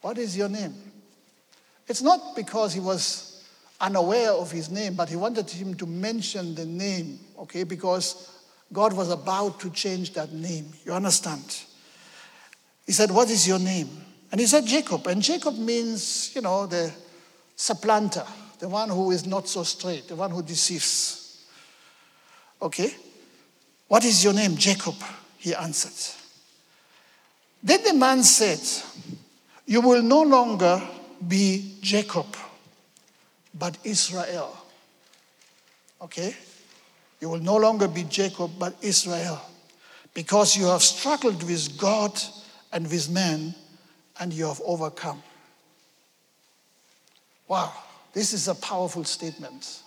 What is your name? It's not because he was unaware of his name, but he wanted him to mention the name, okay, because God was about to change that name. You understand? He said, What is your name? And he said, Jacob. And Jacob means, you know, the supplanter the one who is not so straight, the one who deceives. Okay? What is your name? Jacob, he answered. Then the man said, You will no longer be Jacob, but Israel. Okay? You will no longer be Jacob, but Israel, because you have struggled with God and with man, and you have overcome. Wow, this is a powerful statement.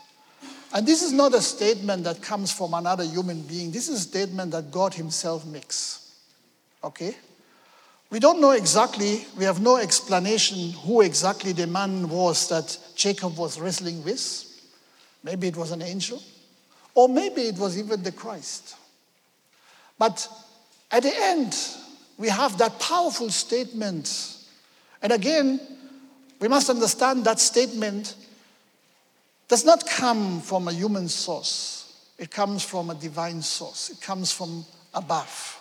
And this is not a statement that comes from another human being. This is a statement that God Himself makes. Okay? We don't know exactly, we have no explanation who exactly the man was that Jacob was wrestling with. Maybe it was an angel, or maybe it was even the Christ. But at the end, we have that powerful statement. And again, we must understand that statement does not come from a human source, it comes from a divine source, it comes from above.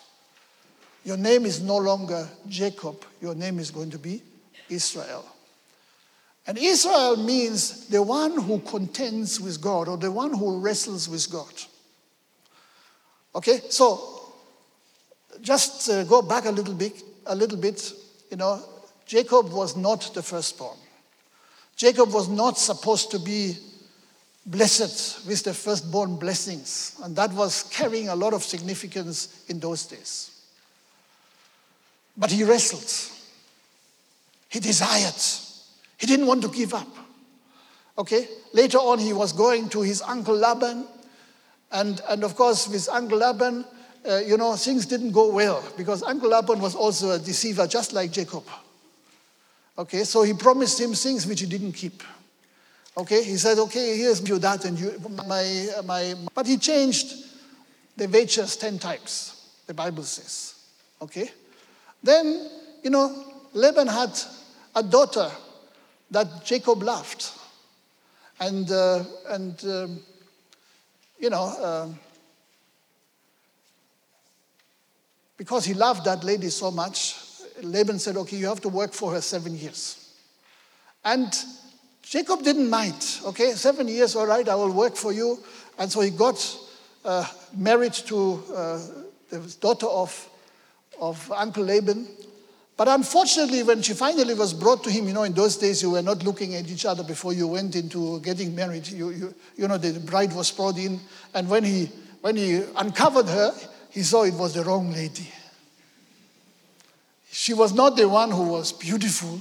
Your name is no longer Jacob, your name is going to be Israel. And Israel means the one who contends with God or the one who wrestles with God. Okay, so just uh, go back a little bit, a little bit, you know, Jacob was not the firstborn. Jacob was not supposed to be blessed with the firstborn blessings. And that was carrying a lot of significance in those days. But he wrestled. He desired. He didn't want to give up. Okay? Later on, he was going to his uncle Laban. And, and of course, with Uncle Laban, uh, you know, things didn't go well because Uncle Laban was also a deceiver, just like Jacob. Okay, so he promised him things which he didn't keep. Okay, he said, okay, here's you that and you, my, my, but he changed the wages 10 times, the Bible says. Okay, then, you know, Laban had a daughter that Jacob loved. And, uh, and um, you know, uh, because he loved that lady so much, Laban said, okay, you have to work for her seven years. And Jacob didn't mind. Okay, seven years, all right, I will work for you. And so he got uh, married to uh, the daughter of, of Uncle Laban. But unfortunately, when she finally was brought to him, you know, in those days you were not looking at each other before you went into getting married. You, you, you know, the bride was brought in, and when he, when he uncovered her, he saw it was the wrong lady. She was not the one who was beautiful.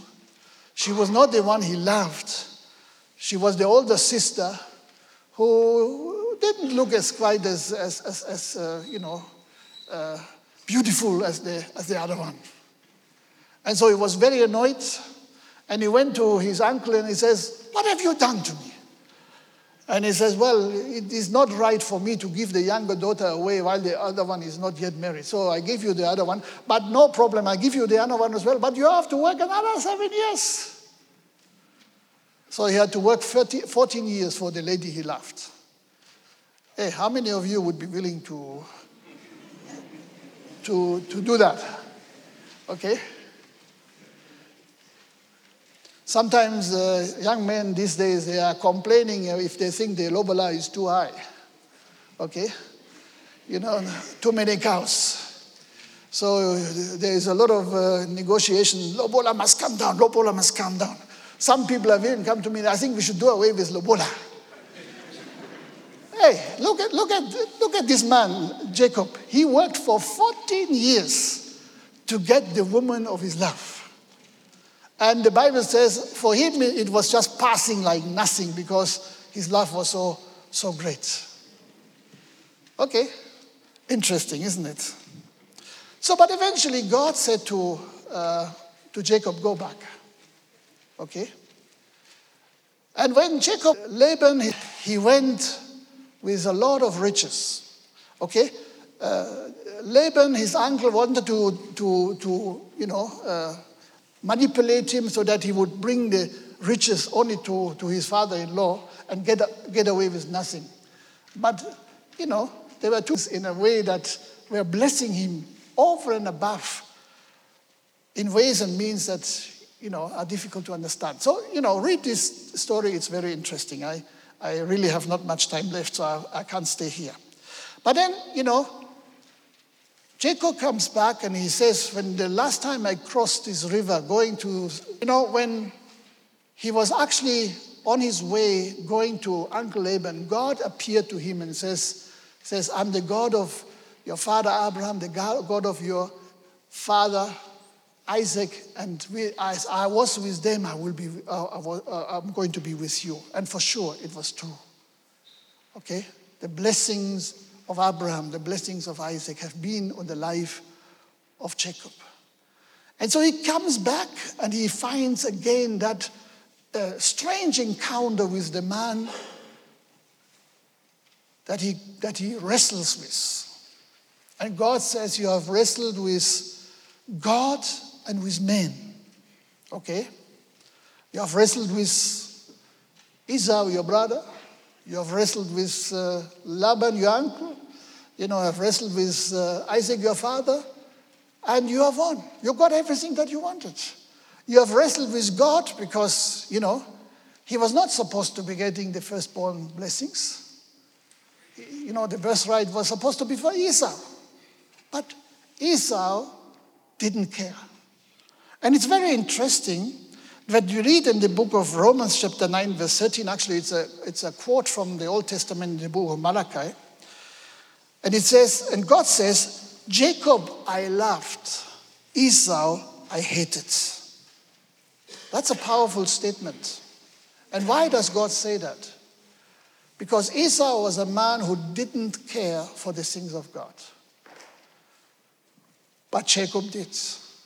She was not the one he loved. She was the older sister who didn't look as quite as, as, as, as uh, you know, uh, beautiful as the, as the other one. And so he was very annoyed. And he went to his uncle and he says, What have you done to me? And he says, Well, it is not right for me to give the younger daughter away while the other one is not yet married. So I gave you the other one. But no problem, I give you the other one as well. But you have to work another seven years. So he had to work 30, 14 years for the lady he loved. Hey, how many of you would be willing to, to, to do that? Okay? Sometimes uh, young men these days, they are complaining if they think the lobola is too high. Okay? You know, too many cows. So there is a lot of uh, negotiation. Lobola must come down, lobola must come down. Some people have even come to me, I think we should do away with Lobola. Hey, look at, look, at, look at this man, Jacob. He worked for 14 years to get the woman of his love. And the Bible says for him it was just passing like nothing because his love was so, so great. Okay, interesting, isn't it? So, but eventually God said to, uh, to Jacob, Go back. Okay? And when Jacob, Laban, he went with a lot of riches. Okay? Uh, Laban, his uncle, wanted to, to, to you know, uh, manipulate him so that he would bring the riches only to, to his father in law and get, get away with nothing. But, you know, they were two in a way that were blessing him over and above in ways and means that you know, are difficult to understand. So, you know, read this story, it's very interesting. I, I really have not much time left, so I, I can't stay here. But then, you know, Jacob comes back and he says, When the last time I crossed this river going to, you know, when he was actually on his way going to Uncle Laban, God appeared to him and says, says I'm the God of your father Abraham, the God of your father Isaac, and we, as I was with them, I will be, uh, uh, I'm going to be with you. And for sure, it was true. Okay? The blessings of Abraham, the blessings of Isaac have been on the life of Jacob. And so he comes back and he finds again that uh, strange encounter with the man that he, that he wrestles with. And God says, You have wrestled with God and with men. Okay? You have wrestled with Esau, your brother. You have wrestled with uh, Laban, your uncle. You know, have wrestled with uh, Isaac, your father. And you have won. You got everything that you wanted. You have wrestled with God because, you know, he was not supposed to be getting the firstborn blessings. You know, the birthright was supposed to be for Esau. But Esau didn't care. And it's very interesting that you read in the book of Romans, chapter 9, verse 13. Actually, it's a, it's a quote from the Old Testament in the book of Malachi. And it says, and God says, Jacob I loved, Esau I hated. That's a powerful statement. And why does God say that? Because Esau was a man who didn't care for the things of God. But Jacob did.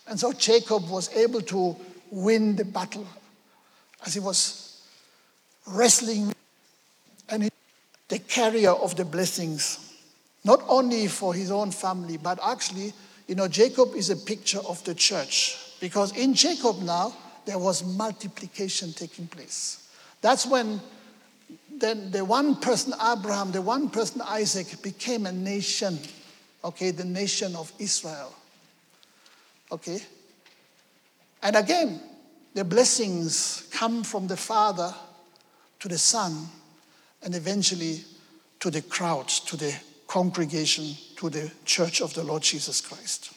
And so Jacob was able to win the battle as he was wrestling and he, the carrier of the blessings, not only for his own family, but actually, you know, Jacob is a picture of the church because in Jacob now there was multiplication taking place. That's when then the one person Abraham, the one person Isaac became a nation, okay, the nation of Israel. Okay? And again, the blessings come from the Father to the Son and eventually to the crowd, to the congregation, to the church of the Lord Jesus Christ.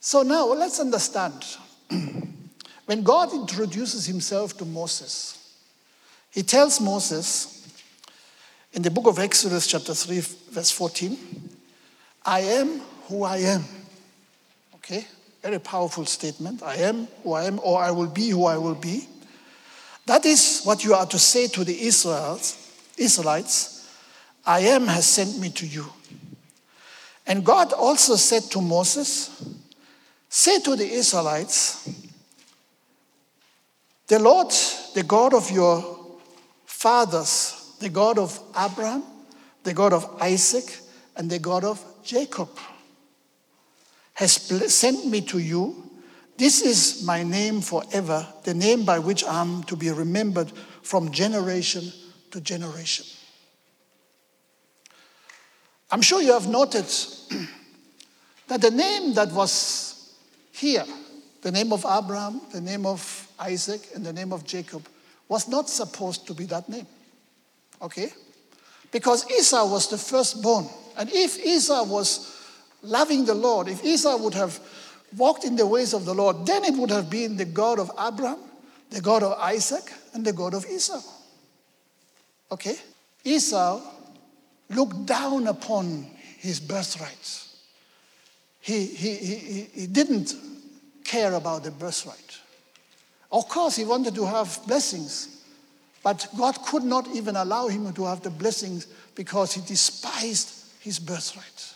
So now let's understand. when God introduces himself to Moses, he tells Moses, in the book of Exodus, chapter 3, verse 14, I am who I am. Okay? Very powerful statement. I am who I am, or I will be who I will be. That is what you are to say to the Israelites. Israelites, I am has sent me to you. And God also said to Moses, Say to the Israelites, the Lord, the God of your fathers, the God of Abraham, the God of Isaac, and the God of Jacob has sent me to you. This is my name forever, the name by which I'm to be remembered from generation to generation. I'm sure you have noted that the name that was here, the name of Abraham, the name of Isaac, and the name of Jacob, was not supposed to be that name. Okay? Because Esau was the firstborn. And if Esau was loving the Lord, if Esau would have walked in the ways of the Lord, then it would have been the God of Abraham, the God of Isaac, and the God of Esau. Okay? Esau looked down upon his birthright. He, he, he, he didn't care about the birthright. Of course, he wanted to have blessings, but God could not even allow him to have the blessings because he despised his birthright.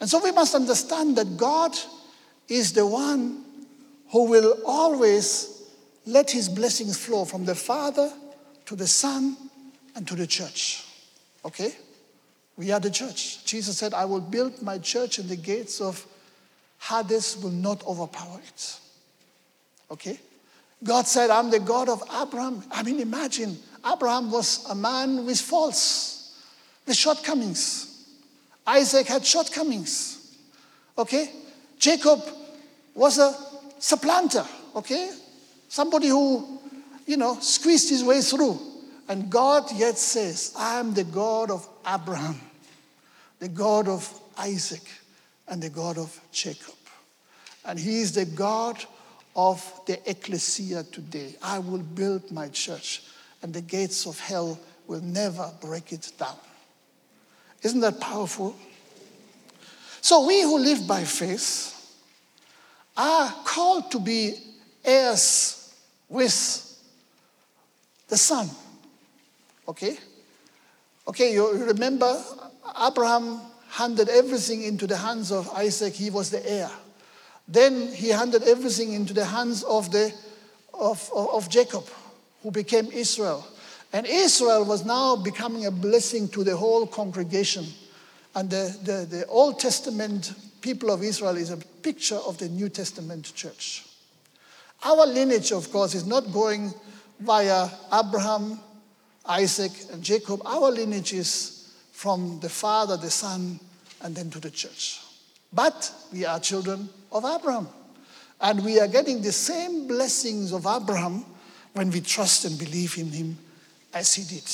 And so we must understand that God is the one who will always let his blessings flow from the Father to the Son and to the church. Okay? We are the church. Jesus said, I will build my church and the gates of Hades will not overpower it. Okay? God said, I'm the God of Abraham. I mean, imagine, Abraham was a man with faults, with shortcomings. Isaac had shortcomings. Okay? Jacob was a supplanter. Okay? Somebody who you know, squeezed his way through. And God yet says, I am the God of Abraham, the God of Isaac, and the God of Jacob. And he is the God of the ecclesia today. I will build my church, and the gates of hell will never break it down. Isn't that powerful? So, we who live by faith are called to be heirs with the Son. Okay? Okay, you remember Abraham handed everything into the hands of Isaac, he was the heir. Then he handed everything into the hands of, the, of, of, Jacob, who became Israel. And Israel was now becoming a blessing to the whole congregation. And the, the, the Old Testament people of Israel is a picture of the New Testament church. Our lineage, of course, is not going via Abraham, Isaac, and Jacob. Our lineage is from the Father, the Son, and then to the church. But we are children of Abraham. And we are getting the same blessings of Abraham when we trust and believe in him as he did.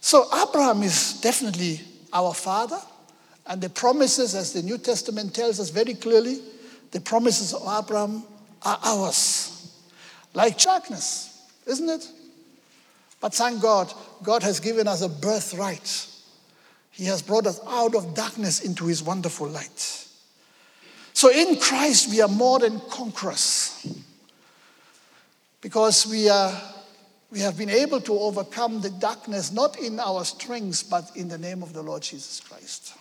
So, Abraham is definitely our father, and the promises, as the New Testament tells us very clearly, the promises of Abraham are ours. Like darkness, isn't it? But thank God, God has given us a birthright. He has brought us out of darkness into his wonderful light. So in Christ, we are more than conquerors because we, are, we have been able to overcome the darkness not in our strengths, but in the name of the Lord Jesus Christ.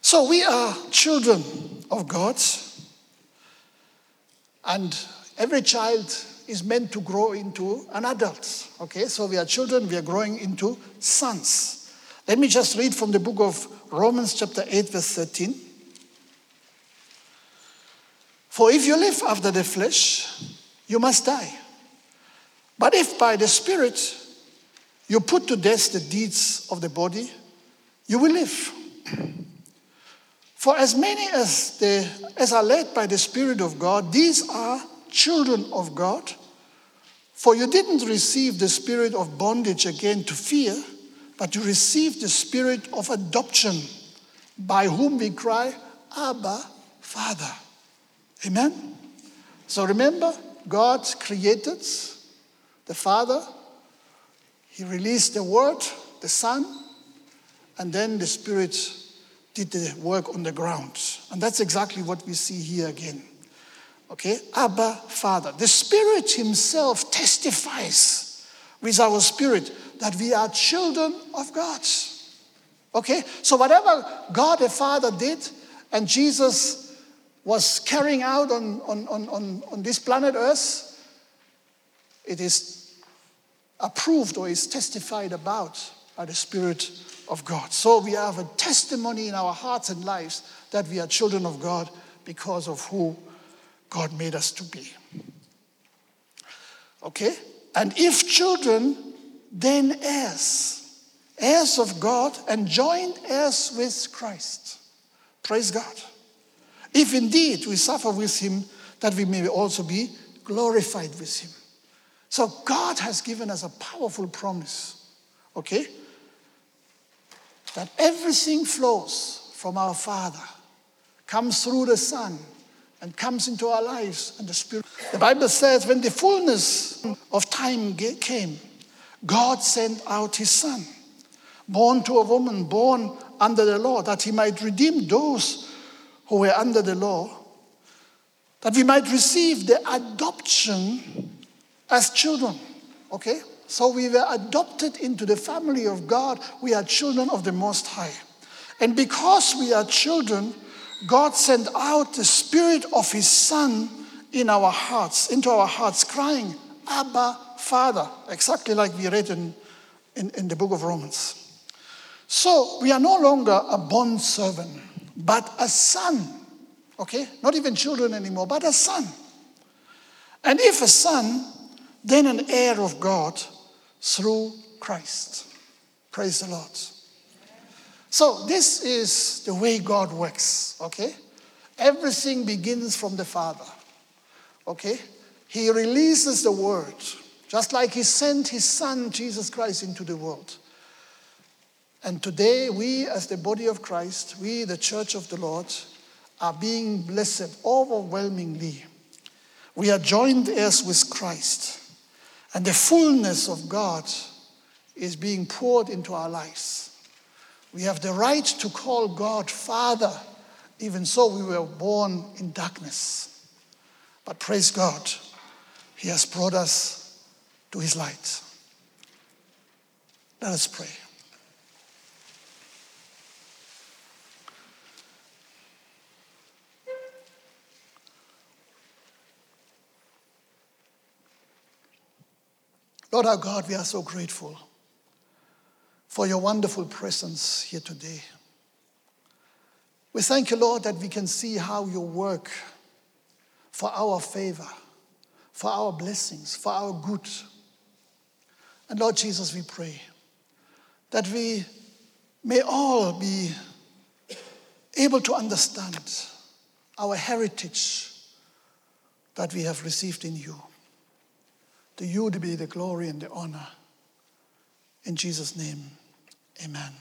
So we are children of God, and every child is meant to grow into an adult. Okay, so we are children, we are growing into sons. Let me just read from the book of Romans, chapter 8, verse 13. For if you live after the flesh, you must die. But if by the Spirit you put to death the deeds of the body, you will live. For as many as, the, as are led by the Spirit of God, these are children of God. For you didn't receive the spirit of bondage again to fear, but you received the spirit of adoption, by whom we cry, Abba, Father. Amen? So remember, God created the Father, He released the Word, the Son, and then the Spirit did the work on the ground. And that's exactly what we see here again. Okay? Abba, Father. The Spirit Himself testifies with our spirit that we are children of God. Okay? So, whatever God the Father did and Jesus was carrying out on, on, on, on, this planet Earth, it is approved or is testified about by the Spirit of God. So we have a testimony in our hearts and lives that we are children of God because of who God made us to be. Okay? And if children, then heirs, heirs of God and joint heirs with Christ. Praise God. If indeed we suffer with him, that we may also be glorified with him. So God has given us a powerful promise, okay? That everything flows from our Father, comes through the Son, and comes into our lives and the Spirit. The Bible says, when the fullness of time came, God sent out his Son, born to a woman, born under the law, that he might redeem those who were under the law, that we might receive the adoption as children. Okay? So we were adopted into the family of God. We are children of the Most High. And because we are children, God sent out the Spirit of His Son in our hearts, into our hearts, crying, Abba, Father, exactly like we read in, in, in the book of Romans. So we are no longer a bond servant but a son. Okay? Not even children anymore, but a son. And if a son, then an heir of God through Christ. Praise the Lord. So, this is the way God works, okay? Everything begins from the Father, okay? He releases the word, just like He sent His Son, Jesus Christ, into the world. And today, we, as the body of Christ, we, the church of the Lord, are being blessed overwhelmingly. We are joined heirs with Christ, and the fullness of God is being poured into our lives. We have the right to call God Father, even so we were born in darkness. But praise God, He has brought us to His light. Let us pray. Lord our God, we are so grateful for your wonderful presence here today. We thank you, Lord, that we can see how you work for our favor, for our blessings, for our good. And Lord Jesus, we pray that we may all be able to understand our heritage that we have received in you. To you to be the glory and the honor. In Jesus' name, amen.